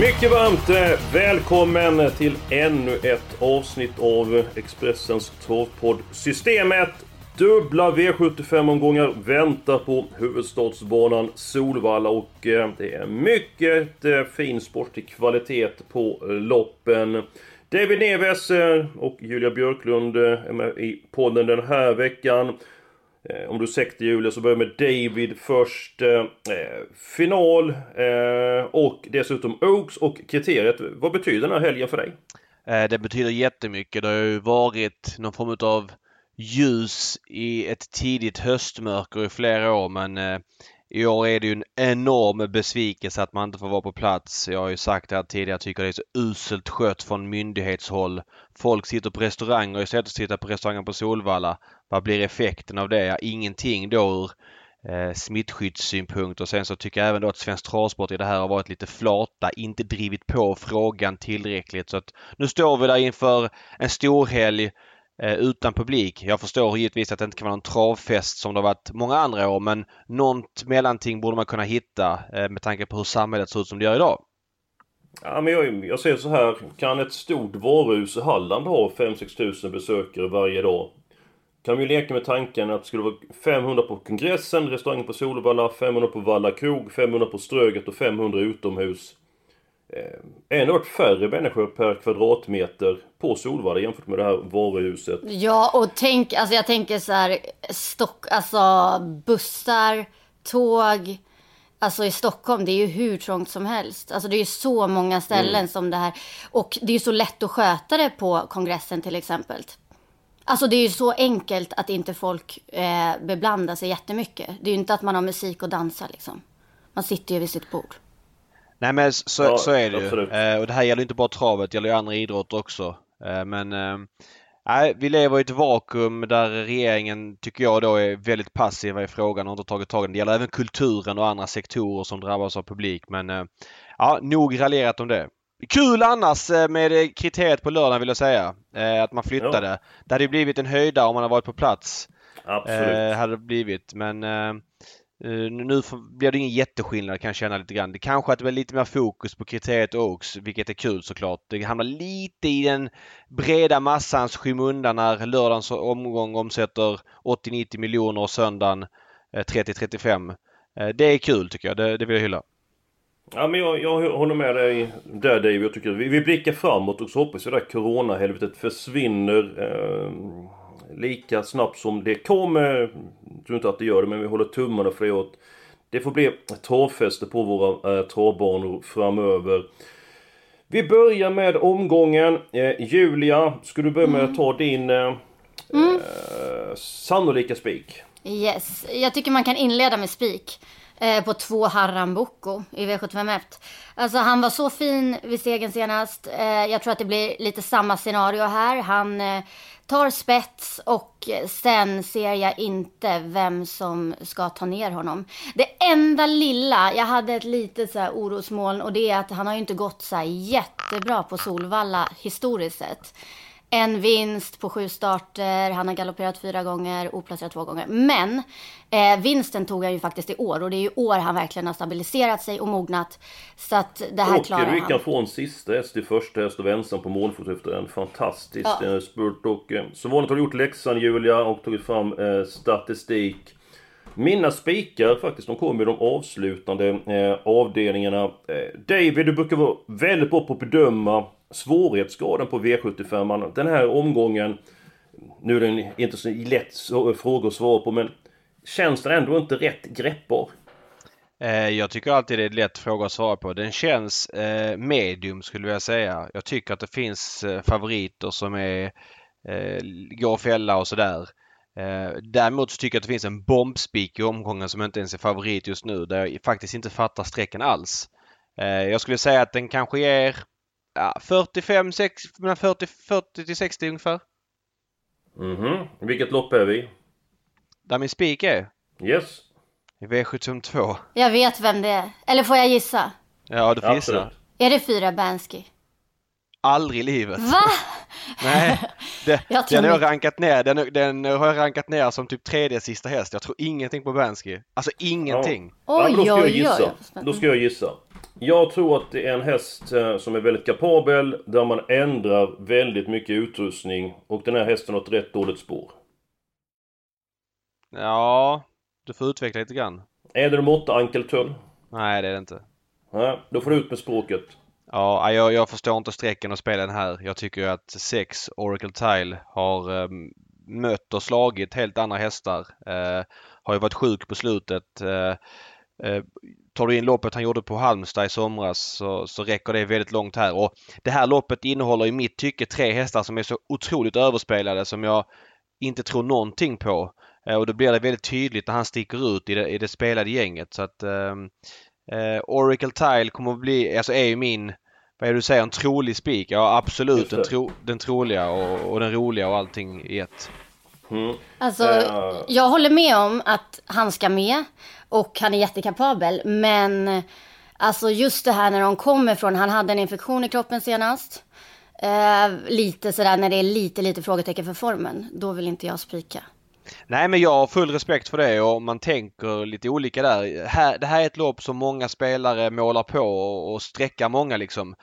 Mycket varmt eh, välkommen till ännu ett avsnitt av Expressens travpodd Systemet. Dubbla V75-omgångar väntar på huvudstadsbanan Solvalla och eh, det är mycket eh, fin sportig kvalitet på loppen. David Neves och Julia Björklund är med i podden den här veckan. Eh, om du ursäktar Julia så börjar med David först. Eh, eh, final eh, och dessutom Oaks och kriteriet. Vad betyder den här helgen för dig? Eh, det betyder jättemycket. Det har ju varit någon form av ljus i ett tidigt höstmörker i flera år men eh, i år är det ju en enorm besvikelse att man inte får vara på plats. Jag har ju sagt det här tidigare, jag tycker det är så uselt skött från myndighetshåll. Folk sitter på restauranger istället för att sitta på restauranger på Solvalla. Vad blir effekten av det? Ja, ingenting då ur eh, smittskyddssynpunkt och sen så tycker jag även då att Svensk Travsport i det här har varit lite flata, inte drivit på frågan tillräckligt. Så att nu står vi där inför en storhelg helg Eh, utan publik. Jag förstår givetvis att det inte kan vara någon travfest som det har varit många andra år men något mellanting borde man kunna hitta eh, med tanke på hur samhället ser ut som det gör idag. Ja, men jag, jag säger så här. Kan ett stort varuhus i Halland ha 5-6 tusen besökare varje dag? Kan vi leka med tanken att det skulle vara 500 på kongressen, restaurangen på Solvalla, 500 på Valla krog, 500 på Ströget och 500 utomhus. Eh, ändå varit färre människor per kvadratmeter på Solvalla jämfört med det här varuhuset. Ja, och tänk, alltså jag tänker så här, stock, alltså bussar, tåg. Alltså i Stockholm, det är ju hur trångt som helst. Alltså det är ju så många ställen mm. som det här. Och det är ju så lätt att sköta det på kongressen till exempel. Alltså det är ju så enkelt att inte folk eh, beblandar sig jättemycket. Det är ju inte att man har musik och dansa liksom. Man sitter ju vid sitt bord. Nej men så, ja, så är det ju. Eh, och det här gäller inte bara travet, det gäller ju andra idrotter också. Eh, men eh, nej, vi lever i ett vakuum där regeringen, tycker jag då, är väldigt passiva i frågan och inte tagit tag i Det gäller även kulturen och andra sektorer som drabbas av publik. Men eh, ja, nog raljerat om det. Kul annars eh, med kriteriet på lördagen vill jag säga. Eh, att man flyttade. Ja. Det hade blivit en höjda om man hade varit på plats. Absolut. Eh, hade det blivit men Eh, nu blir det ingen jätteskillnad kan jag känna lite grann. Det kanske att det blir lite mer fokus på kriteriet Oaks, vilket är kul såklart. Det hamnar lite i den breda massans skymundan när lördagens omgång omsätter 80-90 miljoner och söndagen eh, 30-35. Eh, det är kul tycker jag. Det, det vill jag hylla. Ja men jag, jag håller med dig där Dave. Jag tycker vi, vi blickar framåt och så hoppas jag att coronahelvetet försvinner eh, lika snabbt som det kommer. Jag tror inte att det gör det men vi håller tummarna för. Att det får bli travfäste på våra eh, travbanor framöver. Vi börjar med omgången. Eh, Julia, ska du börja med att ta din eh, mm. eh, sannolika spik? Yes, jag tycker man kan inleda med spik eh, på två Harran Boko i V751. Alltså han var så fin vid segern senast. Eh, jag tror att det blir lite samma scenario här. Han tar spets och sen ser jag inte vem som ska ta ner honom. Det enda lilla, jag hade ett litet så här orosmoln och det är att han har ju inte gått så här jättebra på Solvalla historiskt sett. En vinst på sju starter, han har galopperat fyra gånger, oplacerat två gånger. Men eh, vinsten tog han ju faktiskt i år och det är ju år han verkligen har stabiliserat sig och mognat. Så att det här och klarar han. Och han från sista häst till första häst och var ensam på målfot efter en fantastisk ja. Eh, spurt. Och eh, som vanligt har du gjort läxan Julia och tagit fram eh, statistik. Mina spikar faktiskt, de kommer i de avslutande eh, avdelningarna. Eh, David, du brukar vara väldigt bra på att bedöma svårighetsgraden på V75. Den här omgången, nu är den inte så lätt fråga att svara på, men känns den ändå inte rätt greppbar? Eh, jag tycker alltid det är en lätt fråga att svara på. Den känns eh, medium skulle jag säga. Jag tycker att det finns eh, favoriter som är går fälla och sådär. Eh, däremot så tycker jag att det finns en bombspik i omgången som inte ens är favorit just nu där jag faktiskt inte fattar strecken alls. Eh, jag skulle säga att den kanske ger ja, 45, 60, 40, 40 till 60 ungefär. Mhm. Vilket lopp är vi? Där min spik är? Yes. I V752. Jag vet vem det är. Eller får jag gissa? Ja, du får Absolut. gissa. Är det fyra Bansky? Aldrig i livet. Va? Nej, det, Jag den, har jag rankat ner, den, den har jag rankat ner som typ tredje sista häst. Jag tror ingenting på Bansky. Alltså ingenting. Ja, men då Oj, ska jag oj, gissa. oj. Då ska jag gissa. Jag tror att det är en häst eh, som är väldigt kapabel, där man ändrar väldigt mycket utrustning och den här hästen har ett rätt dåligt spår. Ja, du får utveckla lite grann. Är det nummer 8 Ankeltull? Nej, det är det inte. Nej, då får du ut med språket. Ja, jag, jag förstår inte strecken och spela den här. Jag tycker ju att 6 Oracle Tile har um, mött och slagit helt andra hästar. Eh, har ju varit sjuk på slutet. Eh, eh, tar du in loppet han gjorde på Halmstad i somras så, så räcker det väldigt långt här. Och det här loppet innehåller i mitt tycke tre hästar som är så otroligt överspelade som jag inte tror någonting på. Eh, och då blir det väldigt tydligt när han sticker ut i det, i det spelade gänget. Så att ehm, Eh, Oracle Tile kommer att bli, alltså är ju min, vad är det du säger, en trolig spik? Ja absolut den, tro, den troliga och, och den roliga och allting i ett. Mm. Alltså, Eh. jag håller med om att han ska med och han är jättekapabel. Men alltså just det här när de kommer från, han hade en infektion i kroppen senast. Eh, lite sådär när det är lite, lite frågetecken för formen. Då vill inte jag spika. Nej men jag har full respekt för det och man tänker lite olika där. Det här är ett lopp som många spelare målar på och, sträckar många liksom.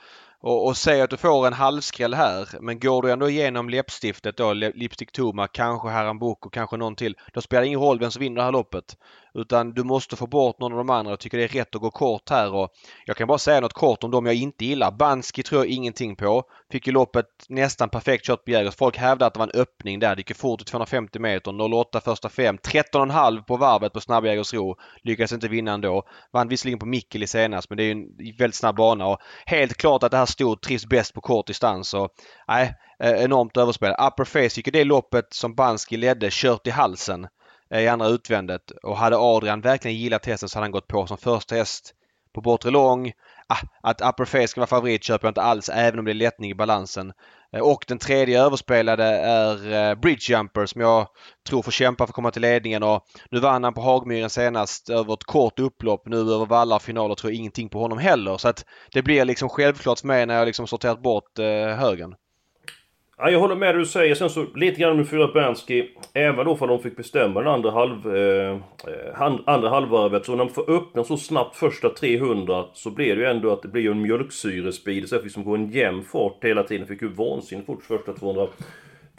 Och, och säg att du får en halvskräll här men går du ändå igenom läppstiftet då, Lipstick Toma, kanske Harambuco, kanske någon till. Då spelar det ingen roll vem som vinner det här loppet. Utan du måste få bort någon av de andra. Jag tycker det är rätt att gå kort här och jag kan bara säga något kort om dem jag inte gillar. Banski tror jag ingenting på. Fick ju loppet nästan perfekt kört på Jägers. Folk hävdar att det var en öppning där. Det gick ju fort i 250 meter. 08 första fem. 13,5 på varvet på Snabb Jägersro. Lyckades inte vinna ändå. Vann visserligen på Mikkeli senast men det är ju en väldigt snabb bana och helt klart att det här stod trivs bäst på kort distans. Och, nej, eh, enormt överspel. Upper Face gick ju det loppet som Banski ledde kört i halsen Eh, i andra utvändet och hade Adrian verkligen gillat hästen så hade han gått på som första häst på bortre lång. Ah, att Upper Face ska vara favorit köper jag inte alls även om det är lättning i balansen. Eh, och den tredje överspelade är eh, Bridge Jumper som jag tror får kämpa för att komma till ledningen och nu vann han på Hagmyren senast över ett kort upplopp. Nu över vallar och finaler tror jag ingenting på honom heller så att det blir liksom självklart för mig när jag liksom sorterat bort eh, högen. Ja, jag håller med det du säger. Sen så lite grann med fyra Bansky. Även då för de fick bestämma den andra, halv, eh, eh, hand, andra halvvarvet. Så när de får öppna så snabbt första 300 så blir det ju ändå att det blir en mjölksyrespeed. Så att vi liksom går en jämn fart hela tiden. Fick ju vansinnigt fort första 200.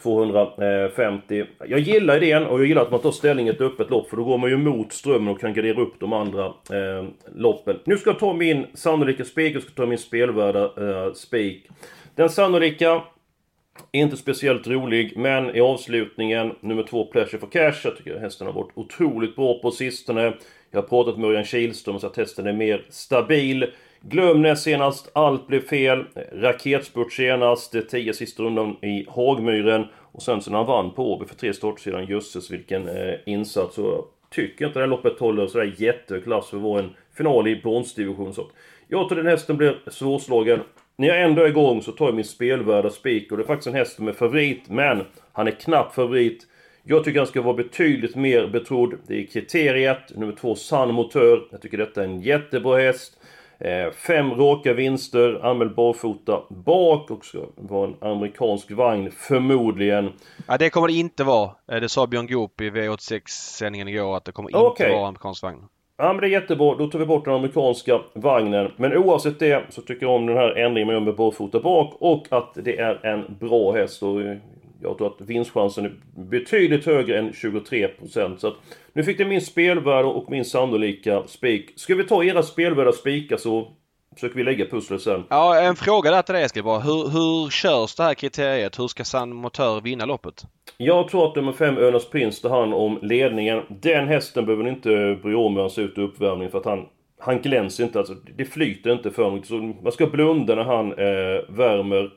250. Jag gillar idén och jag gillar att man tar ställning i ett öppet lopp för då går man ju mot strömmen och kan gardera upp de andra eh, loppen. Nu ska jag ta min sannolika spik jag ska ta min spelvärda eh, spik. Den sannolika inte speciellt rolig, men i avslutningen, nummer två, Pleasure for Cash. Jag tycker hästen har varit otroligt bra på sistone. Jag har pratat med Örjan Kihlström och sagt att hästen är mer stabil. Glöm näst senast, allt blev fel. Raketspurt senast, 10 sista rundan i Hagmyren. Och sen så när han vann på Åby för tre starter sedan, jösses vilken eh, insats. Och jag tycker inte det här loppet håller sådär jätteklass för att vara en final i bronsdivision. Så jag tror den hästen blir svårslagen. När jag ändå är igång så tar jag min spelvärda spik och det är faktiskt en häst som är favorit, men han är knapp favorit. Jag tycker han ska vara betydligt mer betrodd. Det är kriteriet. Nummer två, San Motör. Jag tycker detta är en jättebra häst. Eh, fem raka vinster, anmäld barfota bak och ska vara en amerikansk vagn förmodligen. Ja, det kommer det inte vara. Eh, Det sa Björn Goop i V86-sändningen igår att det kommer Okej. inte vara amerikansk vagn. Ja men det är jättebra, då tar vi bort den amerikanska vagnen. Men oavsett det så tycker jag om den här ändringen man gör med barfota bak och att det är en bra häst. Och eh, jag tror att vinstchansen är betydligt högre än 23%. Så att nu fick ni min spelvärde och min sannolika spik. Ska vi ta era spelvärda spikar så försöker vi lägga pusslet sen. Ja, en fråga där till dig Eskil bara. Hur, hur körs det här kriteriet? Hur ska San Motör vinna loppet? Jag tror att nummer 5 Önas Prins tar hand om ledningen. Den hästen behöver ni inte bry om hur han ser ut i uppvärmning för att han han glänser inte, alltså det flyter inte för mycket. Så man ska blunda när han eh, värmer.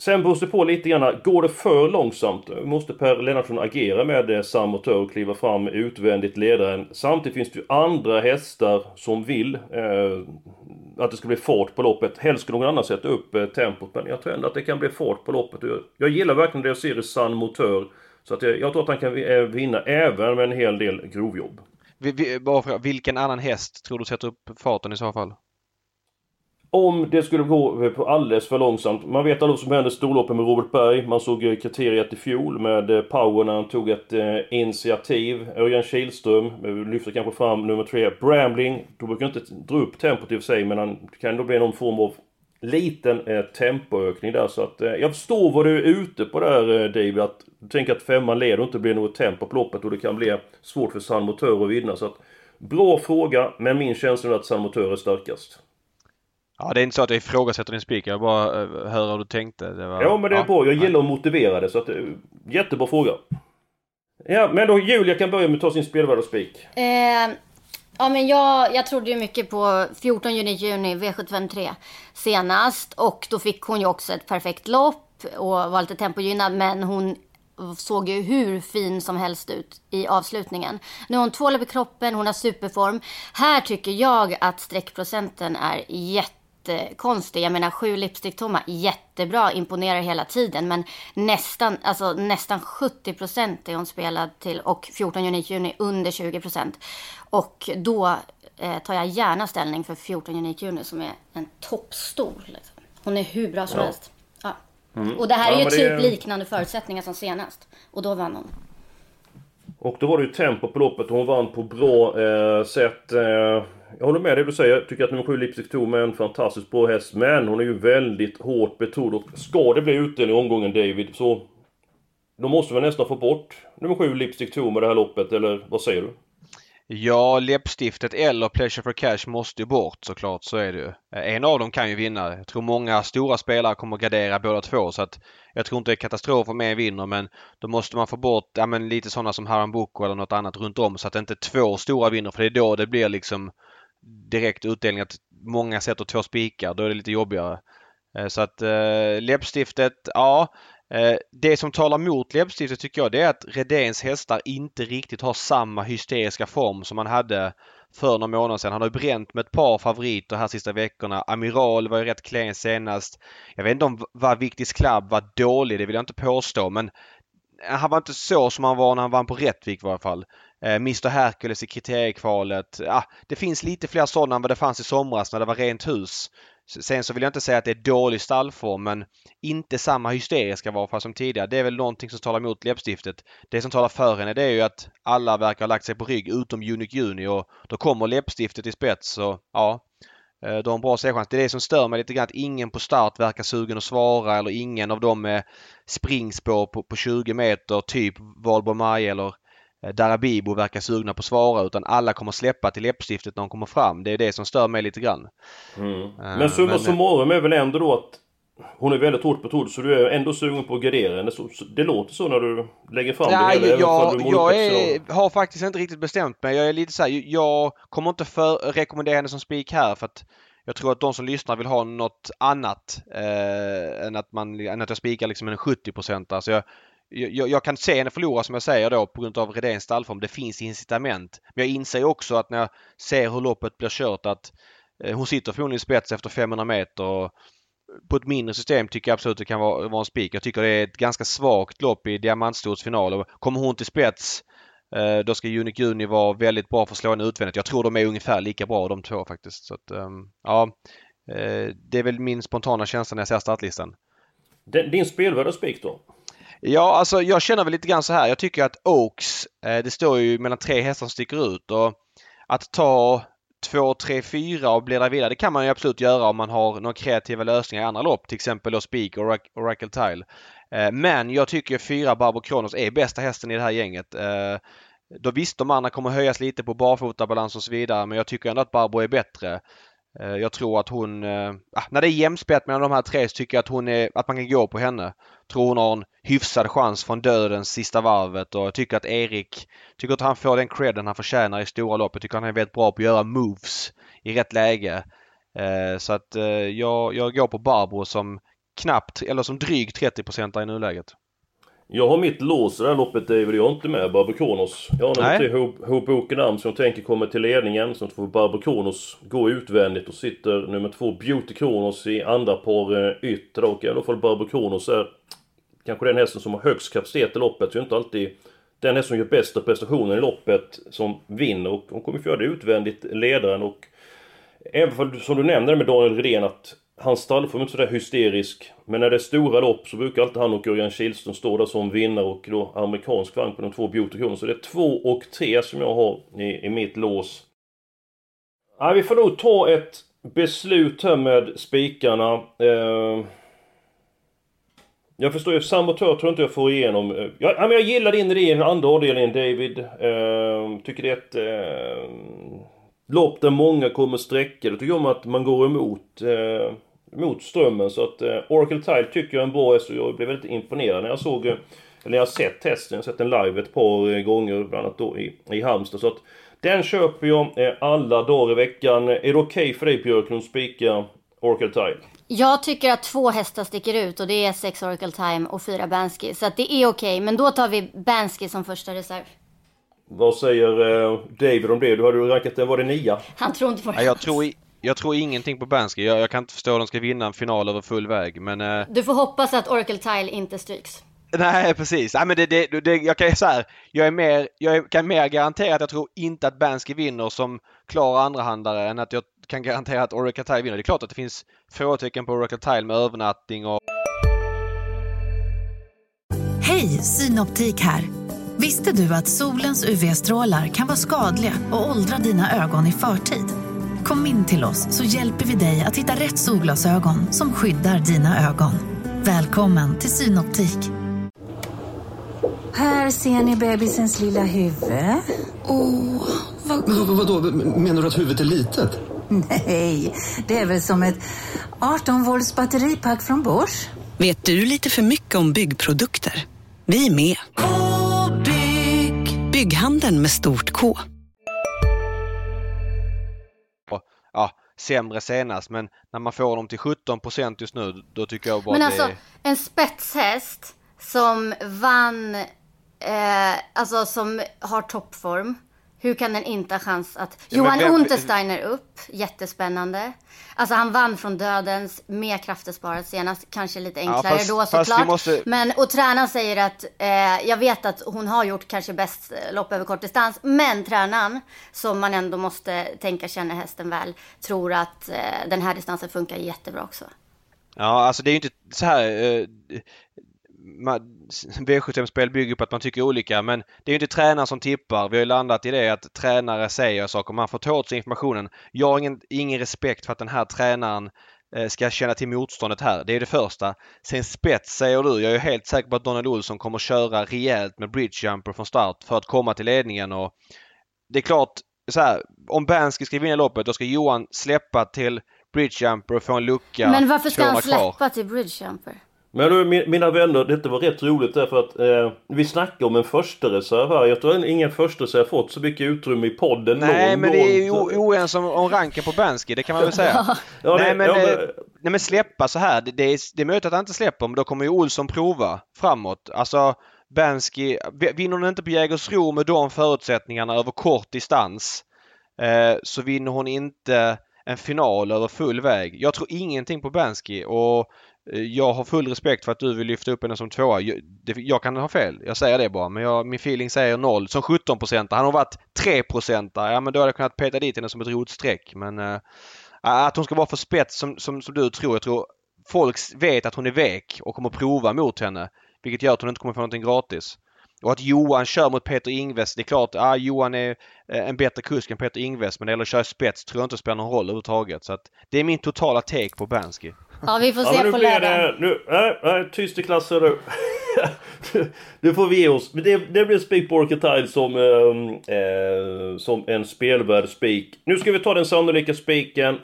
Sen beror det på lite grann. Går det för långsamt måste Per Lennartsson agera med eh, Sam och kliva fram utvändigt ledaren. Samtidigt finns det ju andra hästar som vill eh, att det ska bli fart på loppet. Helst skulle någon annan sätta upp eh, tempot. Men jag tror ändå att det kan bli fart på loppet. Jag, jag gillar verkligen det jag ser i San Motör. Så att jag, jag tror att han kan eh, vinna även med en hel del grovjobb. Vi, vi, bara för, vilken annan häst tror du sätter upp farten i så fall? Om det skulle gå på alldeles för långsamt. Man vet alla som hände storloppen med Robert Berg. Man såg kriteriet i fjol med eh, Power när han tog ett eh, initiativ. Örjan Kihlström eh, lyfter kanske fram nummer tre, Brambling. Då brukar inte dra upp tempot i och för sig men han kan då bli någon form av liten eh, tempoökning där. Så att eh, jag förstår vad du är ute på där eh, David. Att du tänker att femman leder och inte blir något tempo på loppet och det kan bli svårt för San Motör att vinna. Så att, bra fråga, men min känsla är att San Motör är starkast. Ja, det är inte så att jag ifrågasätter din spik. Jag bara uh, hör hur du tänkte. Var... Ja, men det är ja, bra. Jag gillar att motivera det. Så att, uh, jättebra fråga. Ja, men då Julia kan börja med att ta sin spelvärda spik. Eh, ja, men jag, jag trodde ju mycket på 14 juni, juni V753 senast. Och då fick hon ju också ett perfekt lopp och var lite tempogynnad. Men hon såg ju hur fin som helst ut i avslutningen. Nu har hon två i kroppen, hon har superform. Här tycker jag att streckprocenten är jätte jättekonstig. Jag menar sju lipstick-tomma, jättebra, imponerar hela tiden. Men nästan, alltså, nästan 70 procent är hon spelad till och 14 Unique Juni under 20 procent. Och då eh, tar jag gärna ställning för 14 Unique Juni som är en toppstor. Liksom. Hon är hur bra som ja. helst. Ja. Mm. Och det här ja, är ju typ det... liknande förutsättningar som senast. Och då vann hon. Och då var det ju tempo på loppet och hon vann på bra eh, sätt. Eh, jag håller med det du säger. Jag tycker att nummer 7 Lipstick Tom är en fantastiskt bra häst. Men hon är ju väldigt hårt betrodd. Och ska det bli utdelning i omgången David så... Då måste vi nästan få bort nummer 7 Lipstick Tom med det här loppet. Eller vad säger du? Ja, läppstiftet eller Pleasure for Cash måste ju bort såklart. Så är det ju. Eh, en av dem kan ju vinna. Jag tror många stora spelare kommer att gardera båda två så att jag tror inte det är katastrof om en vinner men då måste man få bort ja, men lite sådana som Haram Boko eller något annat runt om så att inte två stora vinner för det är då det blir liksom direkt utdelning att många sätter två spikar. Då är det lite jobbigare. Eh, så att eh, läppstiftet, ja. Eh, det som talar mot läppstiftet tycker jag det är att Redéns hästar inte riktigt har samma hysteriska form som man hade för några månader sedan. Han har ju bränt med ett par favoriter här sista veckorna. Amiral var ju rätt klen senast. Jag vet inte om Viktis Club var dålig, det vill jag inte påstå men eh, han var inte så som han var när han vann på Rättvik i varje fall. Eh, Mr Hercules i kriteriekvalet. Ah, det finns lite fler sådana än vad det fanns i somras när det var rent hus. Sen så vill jag inte säga att det är dålig stallform men inte samma hysteriska varför som tidigare. Det är väl någonting som talar emot läppstiftet. Det som talar för henne det är ju att alla verkar ha lagt sig på rygg utom Unique Juni och då kommer läppstiftet i spets och ja, eh, de har en bra segerchans. Det är det som stör mig lite grann att ingen på start verkar sugen att svara eller ingen av dem med springspår på, på 20 meter typ Valborg Maj eller Darabibo verkar sugna på att svara utan alla kommer släppa till läppstiftet när de kommer fram. Det är det som stör mig lite grann. Mm. Eh, men summa summarum är väl ändå då att hon är väldigt hårt betrodd så du är ändå sugen på att gardera henne. Det låter så när du lägger fram Nej, det hela? Jag, jag är, har faktiskt inte riktigt bestämt mig. Jag är lite så här, jag kommer inte för, rekommendera henne som spik här för att jag tror att de som lyssnar vill ha något annat eh, än, att man, än att jag spikar liksom en 70 procent. Alltså jag, jag, jag, kan se henne förlora som jag säger då på grund av Redéns stallform. Det finns incitament. Men jag inser också att när jag ser hur loppet blir kört att eh, hon sitter förmodligen i spets efter 500 meter. Och eh, på ett mindre system tycker jag absolut det kan vara, vara en spik. Jag tycker det är ett ganska svagt lopp i Diamantstots final. Och kommer hon till spets eh, då ska Unic Juni vara väldigt bra för att slå henne utvändigt. Jag tror de är ungefär lika bra de två faktiskt. Så att, ehm, ja, det är väl min spontana känsla när jag ser startlistan. Din spelvärda spik då? Ja, alltså jag känner väl lite grann så här. Jag tycker att Oaks, eh, det står ju mellan tre hästar som sticker ut och att ta två, tre, fyra och bläddra vidare. Det kan man ju absolut göra om man har några kreativa lösningar i andra lopp. Till exempel då Speak och Oracle Tile. Eh, men jag tycker fyra Barbro Kronos är bästa hästen i det här gänget. Eh, då visst, de andra kommer höjas lite på barfotabalans och så vidare men jag tycker ändå att Barbro är bättre. Eh, jag tror att hon, eh, ah, när det är jämspelat mellan de här tre så tycker jag att hon är, att man kan gå på henne. Tror hon har en hyfsad chans från dödens sista varvet och jag tycker att Erik, tycker att han får den credden han förtjänar i stora lopp. Jag tycker att han är väldigt bra på att göra moves i rätt läge. Eh, så att jag, jag går på Barbro som knappt eller som drygt 30% i nuläget. Jag har mitt lås i det här loppet David, jag är inte med Barbro Kronos. Jag har nummer tre Hoboken Am som jag tänker kommer till ledningen. Som får Barbro Kronos gå utvändigt och sitter nummer två Beauty Kronos i andra par eh, ytter och i alla fall Barbro Kronos är kanske den hästen som har högst kapacitet i loppet. Så är inte alltid den häst som gör bästa prestationen i loppet som vinner och hon kommer få göra det utvändigt, ledaren och Även som du nämnde med Daniel Redén att hans stallform är inte sådär hysterisk. Men när det är stora lopp så brukar alltid han och Örjan Kihlström stå där som vinnare och då amerikansk vagn på de två Beauty Så det är två och tre som jag har i, i mitt lås. Ja, vi får nog ta ett beslut här med spikarna. Eh, jag förstår ju, sabotör tror jag inte jag får igenom. Eh, jag, ja, men jag gillar din idé i den andra avdelningen David. Eh, tycker det är ett eh, lopp där många kommer sträcka. Det tycker jag om att man går emot. Eh, mot strömmen. Så att eh, Oracle Tile tycker jag är en bra häst och jag blev väldigt imponerad när jag såg eh, eller jag har sett testen, jag har sett den live ett par eh, gånger bland annat då i, i Halmstad. Så att den köper jag eh, alla dagar i veckan. Är det okej okay för dig Björklund spika Oracle Tile? Jag tycker att två hästar sticker ut och det är sex Oracle Time och fyra Bansky. Så att det är okej, okay, men då tar vi Bansky som första reserv. Vad säger eh, David om det? Du hade rankat den, var det nia? Han tror inte på det. jag tror, jag tror ingenting på Bansky. Jag, jag, kan inte förstå att de ska vinna en final över full väg, men... Eh... Du får hoppas att Oracle Tile inte stryks. Nej precis, Nej, men det, det, det, jag kan så här, jag, är mer, jag kan mer garantera att jag tror inte att Bansky vinner som klar andrahandare än att jag kan garantera att Oracle Tile vinner. Det är klart att det finns frågetecken på Oracle Tile med övernattning och... Hej, Synoptik här! Visste du att solens UV-strålar kan vara skadliga och åldra dina ögon i förtid? Kom in till oss så hjälper vi dig att hitta rätt solglasögon som skyddar dina ögon. Välkommen till Synoptik. Här ser ni bebisens lilla huvud. Åh, vad... Men vadå, menar du att huvudet är litet? Nej, det är väl som ett 18 volts batteripack från Bors. Vet du lite för mycket om byggprodukter? Vi är med. -bygg. Bygghandeln med stort K. sämre senast men när man får dem till 17% just nu då tycker jag bara Men alltså det... en spetshäst som vann, eh, alltså som har toppform hur kan den inte ha chans att... Ja, Johan vem... Untersteiner upp, jättespännande. Alltså han vann från dödens med krafter sparat senast. Kanske lite enklare ja, fast, då såklart. Måste... Men, och tränaren säger att, eh, jag vet att hon har gjort kanske bäst eh, lopp över kort distans. Men tränaren, som man ändå måste tänka känner hästen väl, tror att eh, den här distansen funkar jättebra också. Ja, alltså det är ju inte så här. Eh, V75-spel bygger på att man tycker olika men det är ju inte tränaren som tippar. Vi har ju landat i det att tränare säger saker. Man får ta åt sig informationen. Jag har ingen, ingen respekt för att den här tränaren eh, ska känna till motståndet här. Det är det första. Sen spets säger du. Jag är helt säker på att Donald Olsson kommer köra rejält med bridgejumper från start för att komma till ledningen och det är klart så här, om Bansky ska vinna loppet då ska Johan släppa till bridgejumper och få en lucka. Men varför ska han släppa kvar. till bridgejumper? Men du, mina vänner, detta var rätt roligt därför att eh, vi snackar om en första reserv här. Jag tror ingen första reserv fått så mycket utrymme i podden Nej, någon men det är ju oense om, om ranken på Bansky, det kan man väl säga. ja, nej, men, ja, men... Eh, nej, men släppa så här, det, det, är, det är möjligt att han inte släpper, men då kommer ju Olsson prova framåt. Alltså, Bansky, vinner hon inte på Jägersro med de förutsättningarna över kort distans eh, så vinner hon inte en final över full väg. Jag tror ingenting på Bansky och Eh, jag har full respekt för att du vill lyfta upp henne som tvåa. Jag, det, jag kan ha fel. Jag säger det bara. Men jag, min feeling säger noll. Som 17 procent. Han har varit 3 procent Ja men då hade jag kunnat peta dit henne som ett rotstreck. Men äh, att hon ska vara för spets som, som, som du tror. Jag tror folk vet att hon är vek och kommer prova mot henne. Vilket gör att hon inte kommer få någonting gratis. Och att Johan kör mot Peter Ingves. Det är klart, ah, Johan är eh, en bättre kusk än Peter Ingves men när det gäller att köra spets tror jag inte spelar någon roll överhuvudtaget. Så att det är min totala take på Bansky. Ja, vi får se ja, på lördag. Nu, nej, nej, tyst i klassen nu. nu får vi ge oss. Det, det blir Speak Borketide som, eh, eh, som en spelvärd spik. Nu ska vi ta den sannolika spiken.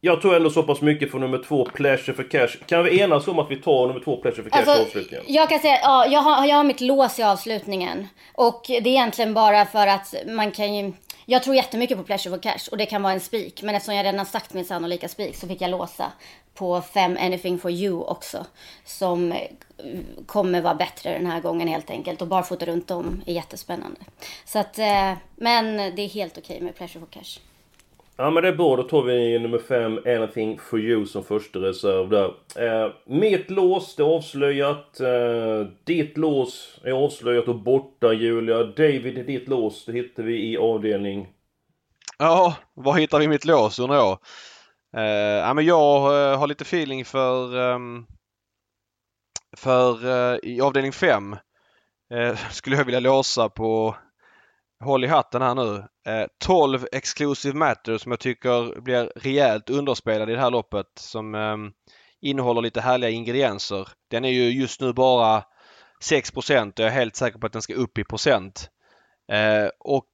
Jag tror ändå så pass mycket för nummer två, Pleasure for Cash. Kan vi enas om att vi tar nummer två, Pleasure for Cash alltså, avslutningen? Jag kan säga, ja, jag har, jag har mitt lås i avslutningen. Och det är egentligen bara för att man kan ju jag tror jättemycket på Pleasure for Cash och det kan vara en spik. Men eftersom jag redan sagt min sannolika spik så fick jag låsa på 5 Anything for You också. Som kommer vara bättre den här gången helt enkelt. Och barfota runt om är jättespännande. Så att, eh, men det är helt okej okay med Pleasure for Cash. Ja men det är bra, då tar vi nummer 5, Anything for you som första reserv där. Eh, mitt lås, det är avslöjat. Eh, ditt lås är avslöjat och borta Julia. David, ditt lås, det hittar vi i avdelning... Ja, var hittar vi mitt lås undrar jag? Eh, ja, men jag eh, har lite feeling för um, för uh, i avdelning 5 eh, skulle jag vilja låsa på håll i hatten här nu. Eh, 12 Exclusive Matter som jag tycker blir rejält underspelad i det här loppet som eh, innehåller lite härliga ingredienser. Den är ju just nu bara 6 och jag är helt säker på att den ska upp i procent. Eh, och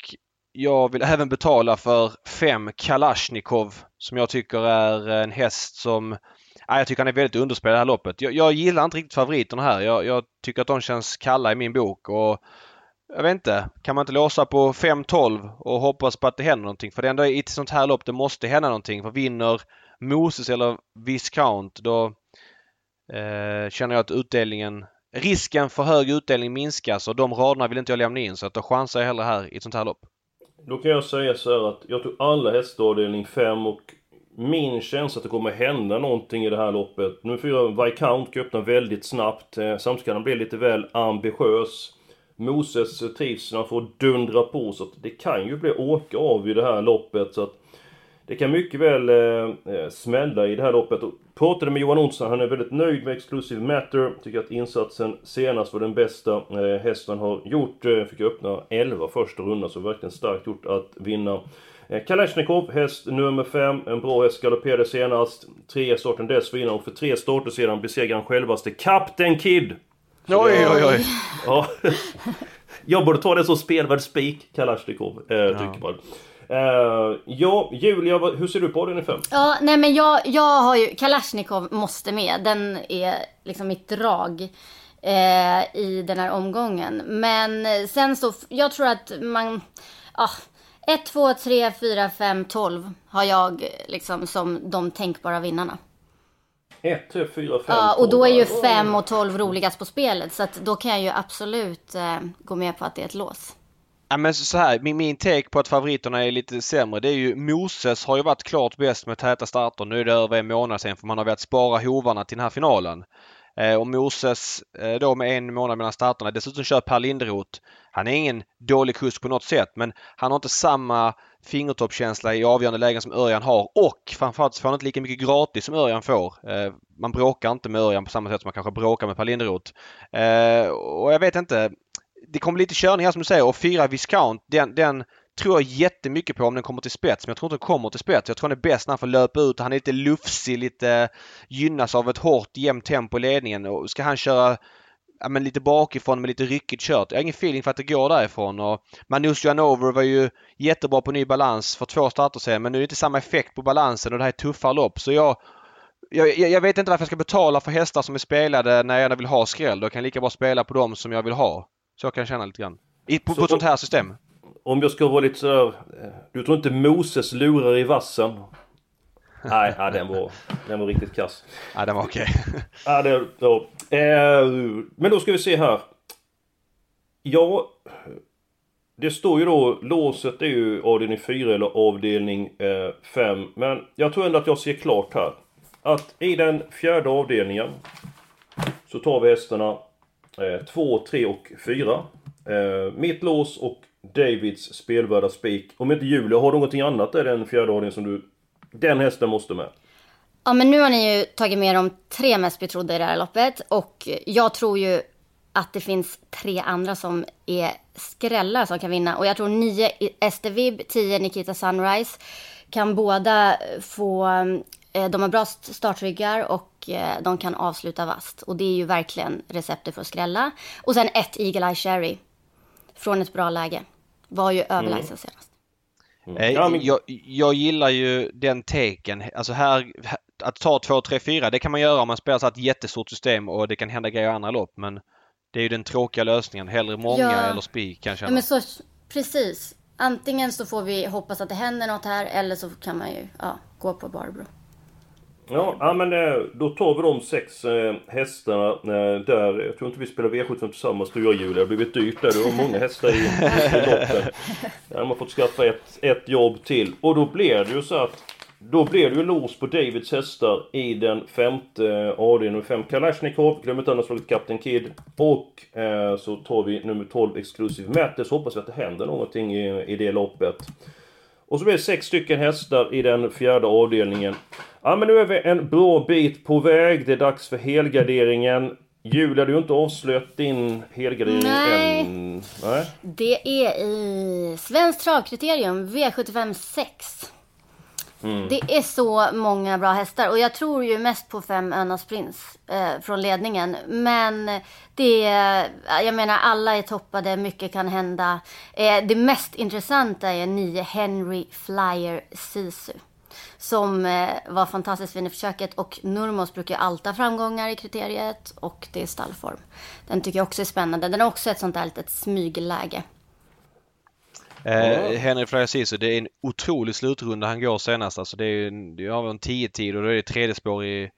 jag vill även betala för 5 Kalashnikov som jag tycker är en häst som Ja, jag tycker han är väldigt underspelad i det här loppet. Jag, jag gillar inte riktigt favoriterna här. Jag, jag, tycker att de känns kalla i min bok och jag vet inte, kan man inte låsa på 5-12 och hoppas på att det händer någonting? För det är ändå i ett sånt här lopp det måste hända någonting. För vinner Moses eller Viscount då eh, känner jag att utdelningen Risken för hög utdelning minskas och de raderna vill inte jag lämna in så att då chansar jag hellre här i ett sånt här lopp. Då kan jag säga så här att jag tog alla hästar avdelning 5 och min känsla att det kommer hända någonting i det här loppet. Nu får jag Viscount öppna väldigt snabbt. Eh, samtidigt kan han bli lite väl ambitiös. Moses eh, trivs när han får dundra på så att det kan ju bli åka av i det här loppet så att det kan mycket väl eh, eh smälla i det här loppet. Och pratade med Johan Olsson, han är väldigt nöjd med Exclusive Matter. Tycker att insatsen senast var den bästa eh, hästen har gjort. Eh, fick öppna 11 första rundan, så verkligen starkt gjort att vinna. Eh, Kalashnikov, häst nummer 5. En bra häst, galopperade senast. Tre starten dessförinnan och för tre starter sedan besegrade han självaste Captain Kid. Oj, oj, oj. Ja. Jag borde ta det som spelvärd spik, Kalashnikov, eh, ja. tycker man. Uh, ja, Julia, hur ser du på den i fem? Ja, nej men jag, jag har ju, Kalashnikov måste med. Den är liksom mitt drag eh, i den här omgången. Men sen så, jag tror att man, ja, 1, 2, 3, 4, 5, 12 har jag liksom som de tänkbara vinnarna. 1, 3, 4, 5, Ja, och då är ju 5 och 12 roligast på spelet. Så att då kan jag ju absolut eh, gå med på att det är ett lås. Ja men så här, min, min take på att favoriterna är lite sämre det är ju Moses har ju varit klart bäst med täta starter. Nu är det över en månad sedan för man har velat spara hovarna till den här finalen. Eh, och Moses eh, då med en månad mellan starterna. Dessutom kör Per Linderoth. Han är ingen dålig kusk på något sätt men han har inte samma fingertoppskänsla i avgörande lägen som Örjan har och framförallt så får han inte lika mycket gratis som Örjan får. Eh, man bråkar inte med Örjan på samma sätt som man kanske bråkar med Per Linderoth. Eh, och jag vet inte. Det kommer lite körning här som du säger och fyra Viscount den, den tror jag jättemycket på om den kommer till spets. Men jag tror inte den kommer till spets. Jag tror den är bäst när han får löpa ut. Han är lite lufsig, lite gynnas av ett hårt jämnt tempo i ledningen. Och ska han köra ja, men lite bakifrån med lite ryckigt kört. Jag har ingen feeling för att det går därifrån. Och Manus Janover var ju jättebra på ny balans för två starter sen men nu är det inte samma effekt på balansen och det här är tuffa lopp. Så jag, jag, jag vet inte varför jag ska betala för hästar som är spelade när jag gärna vill ha skräll. Då kan jag lika bra spela på dem som jag vill ha. Så jag kan känna lite grann. I, på, så på ett sånt här system. Om jag ska vara lite sådär... Eh, du tror inte Moses lurar i vassen? Nej, ja, den var, den var riktigt kass. Ja, den var okej. Okay. ja, det, då. Eh, men då ska vi se här. Ja, det står ju då, låset är ju avdelning 4 eller avdelning 5. Eh, men jag tror ändå att jag ser klart här. Att i den fjärde avdelningen så tar vi hästarna 2, eh, 3 och 4. Eh, mitt lås och Davids spelvärda spik. Om inte Julia har någonting annat i den fjärde avdelningen som du... Den hästen måste med. Ja men nu har ni ju tagit med de tre mest betrodda i det här loppet och jag tror ju att det finns tre andra som är skrällar som kan vinna. Och jag tror nio Estevib, tio Nikita Sunrise kan båda få, eh, de har bra startryggar och eh, de kan avsluta vast. Och det är ju verkligen receptet för att skrälla. Och sen ett Eagle Eye Cherry från ett bra läge. Var ju överlägsen mm. senast. Mm. Jag, jag, gillar ju den teken. Alltså här, att ta 2, 3, 4 det kan man göra om man spelar så ett jättestort system och det kan hända grejer i andra lopp men det är ju den tråkiga lösningen. Hellre många ja. eller spik kan jag känna. Ja, men så, precis. antingen så får vi hoppas att det händer något här eller så kan man ju ja, gå på Barbro. Ja, ja men eh, då tar vi de sex eh, hästarna eh, där. Jag tror inte vi spelar V75 tillsammans du och jag Julia. Det har blivit dyrt där. Du har många hästar i, i loppen. Där har man fått skaffa ett, ett jobb till. Och då blir det ju så att då blir det ju los på Davids hästar i den femte avdelningen. Fem Kalashnikov, glöm inte annars han har slagit Captain Kid. Och eh, så tar vi nummer 12 Exclusive Matter. Hoppas vi att det händer någonting i, i det loppet. Och så blir det sex stycken hästar i den fjärde avdelningen. Ja men nu är vi en bra bit på väg. Det är dags för helgarderingen. Julia, du har inte avslöjat din helgardering Nej. än. Nej. Det är i Svenskt travkriterium V75 6. Mm. Det är så många bra hästar och jag tror ju mest på fem Önas Prins eh, från ledningen. Men det är, jag menar alla är toppade, mycket kan hända. Eh, det mest intressanta är nio Henry Flyer Sisu. Som eh, var fantastiskt fin i försöket och Nurmos brukar ju alltid ha framgångar i kriteriet och det är stallform. Den tycker jag också är spännande. Den har också ett sånt där litet smygläge. Eh, Henry Flyer Sisu, det är en otrolig slutrunda han går senast. Alltså det är en, det har en 10 tid och då är det tredje spår i,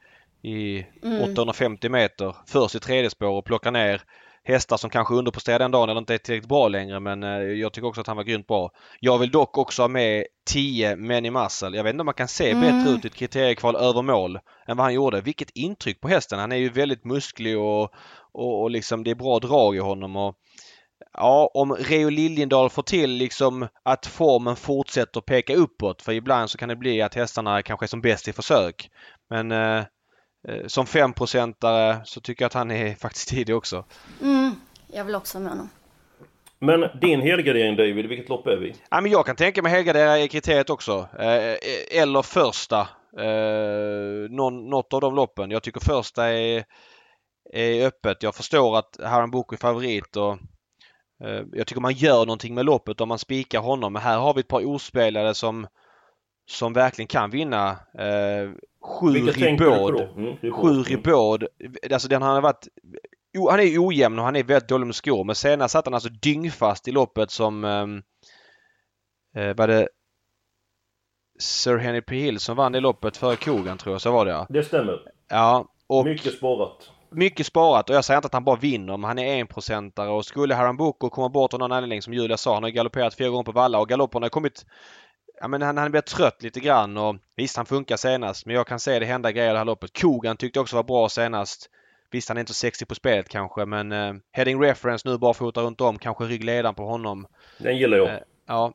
i Mm. 850 meter. Först i tredje spår och plocka ner hästar som kanske underpresterar den dagen eller inte är tillräckligt bra längre men eh, jag tycker också att han var grymt bra. Jag vill dock också ha med 10 Many Muscle. Jag vet inte om man kan se Mm. bättre ut i ett kriteriekval över mål än vad han gjorde. Vilket intryck på hästen. Han är ju väldigt musklig och, och, och liksom det är bra drag i honom. Och, Ja, om Reo Liljendahl får till liksom att formen fortsätter peka uppåt. För ibland så kan det bli att hästarna kanske är som bäst i försök. Men eh, som femprocentare så tycker jag att han är faktiskt tidig också. Mm, jag vill också med honom. Men din helgardering David, vilket lopp är vi? Ja, men jag kan tänka mig helgardera i kriteriet också. Eh, eller första. Eh, någon, något av de loppen. Jag tycker första är, är öppet. Jag förstår att Haran Boko är favorit och eh, jag tycker man gör någonting med loppet om man spikar honom. Men här har vi ett par ospelade som som verkligen kan vinna. Eh, sju då? Mm. Sju Mm. Ribord. Alltså den har varit o- han är ojämn och han är väldigt dålig med skor. Men senast satt han alltså dyngfast i loppet som ehm, eh, var det Sir Henry P. Hill som vann det loppet före Kogan tror jag. Så var det ja. Det stämmer. Ja. Och Mycket sparat. mycket sparat och jag säger inte att han bara vinner men han är enprocentare och skulle Harambuco komma bort av någon anledning som Julia sa. Han har galopperat fyra gånger på valla och galopperna har kommit Ja men han, han blir trött lite grann och visst han funkar senast men jag kan se det hända grejer det här loppet. Kogan tyckte också var bra senast. Visst han är inte så sexig på spelet kanske men eh, heading reference nu bara fota runt om. Kanske ryggledaren på honom. Den gillar jag. Eh, ja.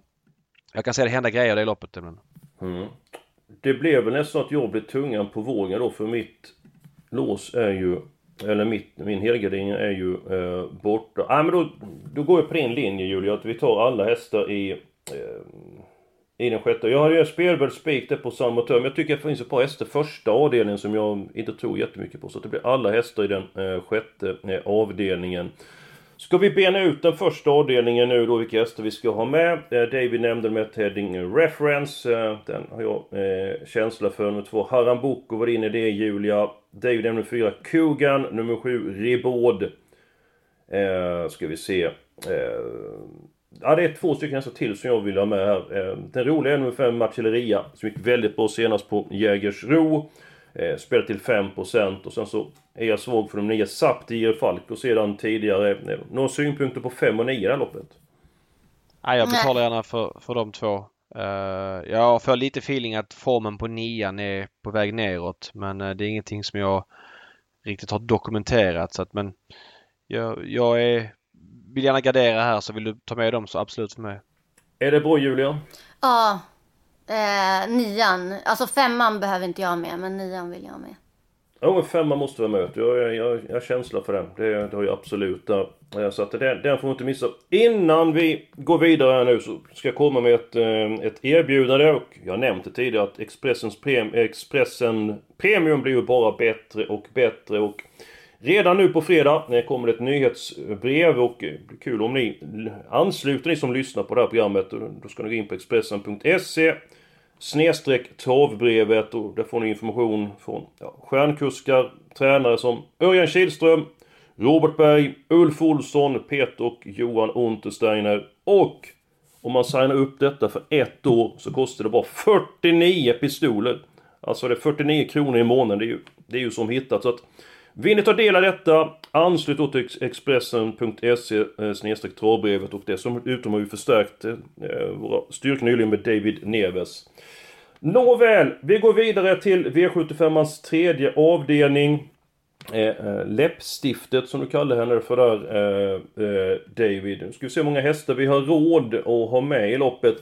Jag kan se det hända grejer i det loppet. Men... Mm. Det blev väl nästan att jag blev tungan på vågen då för mitt lås är ju eller mitt, min helgardering är ju eh, borta. Ah, men då, då går jag på din linje Julia, att vi tar alla hästar i eh, i den sjätte. Jag har ju spelvärd spik där på samma term. Jag tycker att det finns ett par hästar första avdelningen som jag inte tror jättemycket på. Så det blir alla hästar i den eh, sjätte eh, avdelningen. Ska vi bena ut den första avdelningen nu då, vilka hästar vi ska ha med? Eh, David nämnde med Heading Reference. Eh, den har jag eh, känsla för. Nummer två, Harambuco var inne i det, Julia. David nämnde fyra, Kugan. Nummer sju, Ribaud. Eh, ska vi se. Eh, Ja, det är två stycken hästar till som jag vill ha med här. Eh, den roliga är nummer fem, Marcelleria. Som gick väldigt bra senast på Jägersro. Eh, spelar till 5% och sen så är jag svag för de nya Saptier Falk och sedan tidigare. Eh, några synpunkter på 5 och 9 i det här loppet? Nej, jag betalar gärna för, för de två. Uh, jag får lite feeling att formen på nian är på väg neråt men det är ingenting som jag riktigt har dokumenterat. Så att, men jag, jag är, vill gärna gardera här så vill du ta med dem så absolut för mig. Är det bra Julia? Ja, eh, nian. Alltså femman behöver inte jag med, men nian vill jag med. Ja, en femma måste vara med. Jag, jag, jag, jag har känsla för den. Det, det har jag absolut där. Eh, Så att den, den får vi inte missa. Innan vi går vidare här nu så ska jag komma med ett, eh, ett erbjudande. Och jag det tidigare att Expressens prem, Expressen Premium blir ju bara bättre och bättre. Och redan nu på fredag kommer det ett nyhetsbrev och det blir kul om ni ansluter ni som lyssnar på det här programmet. Eh, då ska ni gå in på Expressen.se snedstreck travbrevet och där får ni information från ja, stjärnkuskar, tränare som Örjan Kihlström, Robert Berg, Ulf Olsson, Peter och Johan Untersteiner och Om man signar upp detta för ett år så kostar det bara 49 pistoler. Alltså det är 49 kronor i månaden. Det är ju, det är ju som hittat. Så att vill ni ta del av detta, anslut då till Expressen.se eh, snedstreck travbrevet och dessutom har vi förstärkt eh, våra styrkor nyligen med David Neves. Nåväl, vi går vidare till V75ans tredje avdelning. Eh, eh, läppstiftet som du kallar henne för där eh, eh, David. Nu ska vi se hur många hästar vi har råd att ha med i loppet.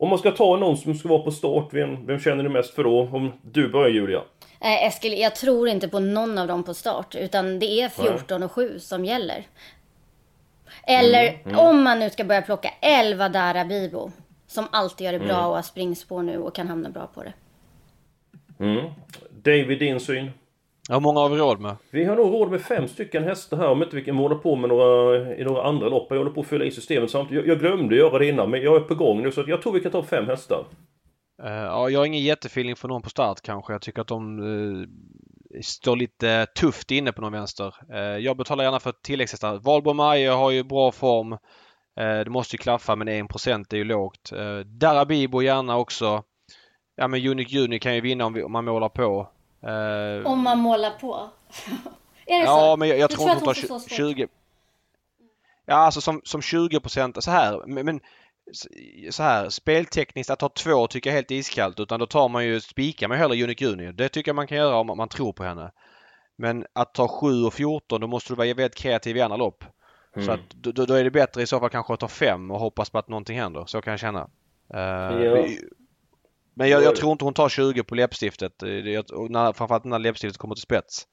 Om man ska ta någon som ska vara på start, vem, vem känner du mest för då? Om du börjar Julia. Eh, Eskil, jag tror inte på någon av dem på start. Utan det är 14 och 7 som gäller. Eller mm, mm. om man nu ska börja plocka 11 Dara Bibo. Som alltid gör det bra mm. och har springspår nu och kan hamna bra på det. Mm. David, din syn? Hur många har vi råd med? Vi har nog råd med fem stycken hästar här om inte vi kan hålla på med några, i några andra lopp. Jag håller på att fylla i systemet samtidigt. Jag, jag glömde göra det innan men jag är på gång nu så jag tror vi kan ta fem hästar. Uh, ja, jag har ingen jättefeeling för någon på start kanske. Jag tycker att de uh, står lite tufft inne på någon vänster. Uh, jag betalar gärna för tilläggshästar. Valborg Maje har ju bra form. det måste ju klaffa men 1% är ju lågt. Uh, Darabibo gärna också. Ja men Unique Juni kan ju vinna om, vi, om man målar på. Om man målar på? är det ja, så? men jag, jag tror inte hon tar 20. Ja alltså som, som 20 så här. Men, men så här speltekniskt att ta två tycker jag är helt iskallt utan då tar man ju spikar man hellre Unique Junior. Det tycker jag man kan göra om man tror på henne. Men att ta 7 och 14 då måste du vara väldigt kreativ i andra lopp. Mm. Så att då, då, är det bättre i så fall kanske att ta 5 och hoppas på att någonting händer. Så kan jag känna. Uh, ja. Men jag, jag, tror inte hon tar 20 på läppstiftet. När, framförallt när läppstiftet kommer till spets.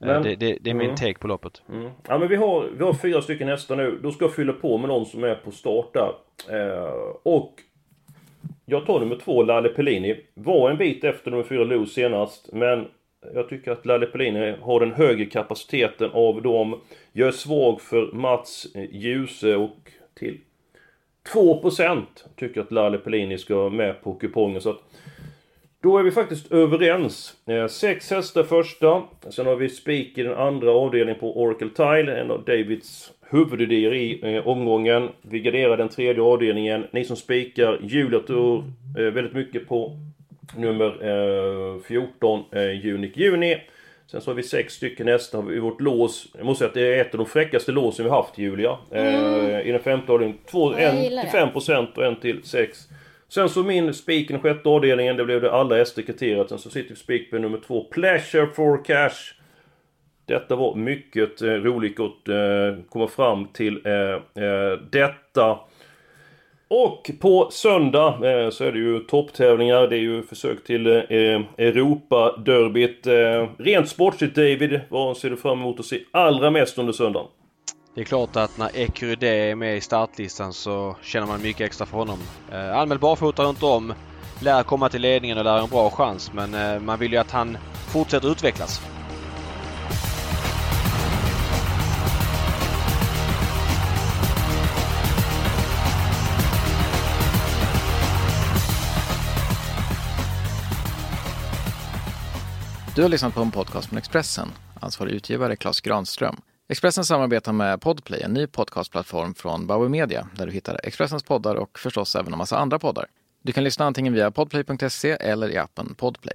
Eh, men, det, det, det, är min mm. take på loppet. Mm. Ja men vi har, vi har fyra stycken hästar nu. Då ska jag fylla på med någon som är på start där. Eh, och jag tar nummer två, Lalle Pellini. Var en bit efter nummer fyra, Lou senast. Men jag tycker att Lalle Pellini har den högre kapaciteten av dem. Jag är svag för Mats Djuse och till 2% tycker att Lalle Pellini ska med på kupongen. Så att då är vi faktiskt överens. Eh, sex hästar första. Sen har vi spik i den andra avdelningen på Oracle Tile. En av Davids huvudidéer i eh, omgången. Vi garderar den tredje avdelningen. Ni som spikar, Julia tror eh, väldigt mycket på nummer 14, eh, Unique eh, Juni. Sen så har vi sex stycken hästar i vårt lås. Jag måste säga att det är ett av de fräckaste låsen vi haft Julia. Eh, mm. I den femte avdelningen. Två, en till 5% och en till 6. Sen så min spik i den sjätte avdelningen, det blev det allra SD-kriteriet. Sen så sitter vi spik på nummer två, Pleasure for Cash. Detta var mycket eh, roligt att eh, komma fram till eh detta. Och på söndag eh, så är det ju topptävlingar. Det är ju försök till eh, Europa-derbyt. Eh, rent sportsligt David, vad ser du fram emot att se allra mest under söndagen? Det är klart att när Ecurydé är med i startlistan så känner man mycket extra för honom. Eh, anmäld barfota runt om. Lär komma till ledningen och lär en bra chans men eh, man vill ju att han fortsätter utvecklas. Du har lyssnat på en podcast från Expressen. Ansvarig utgivare Klas Granström. Expressen samarbetar med Podplay, en ny podcastplattform från Bauer Media där du hittar Expressens poddar och förstås även en massa andra poddar. Du kan lyssna antingen via podplay.se eller i appen Podplay.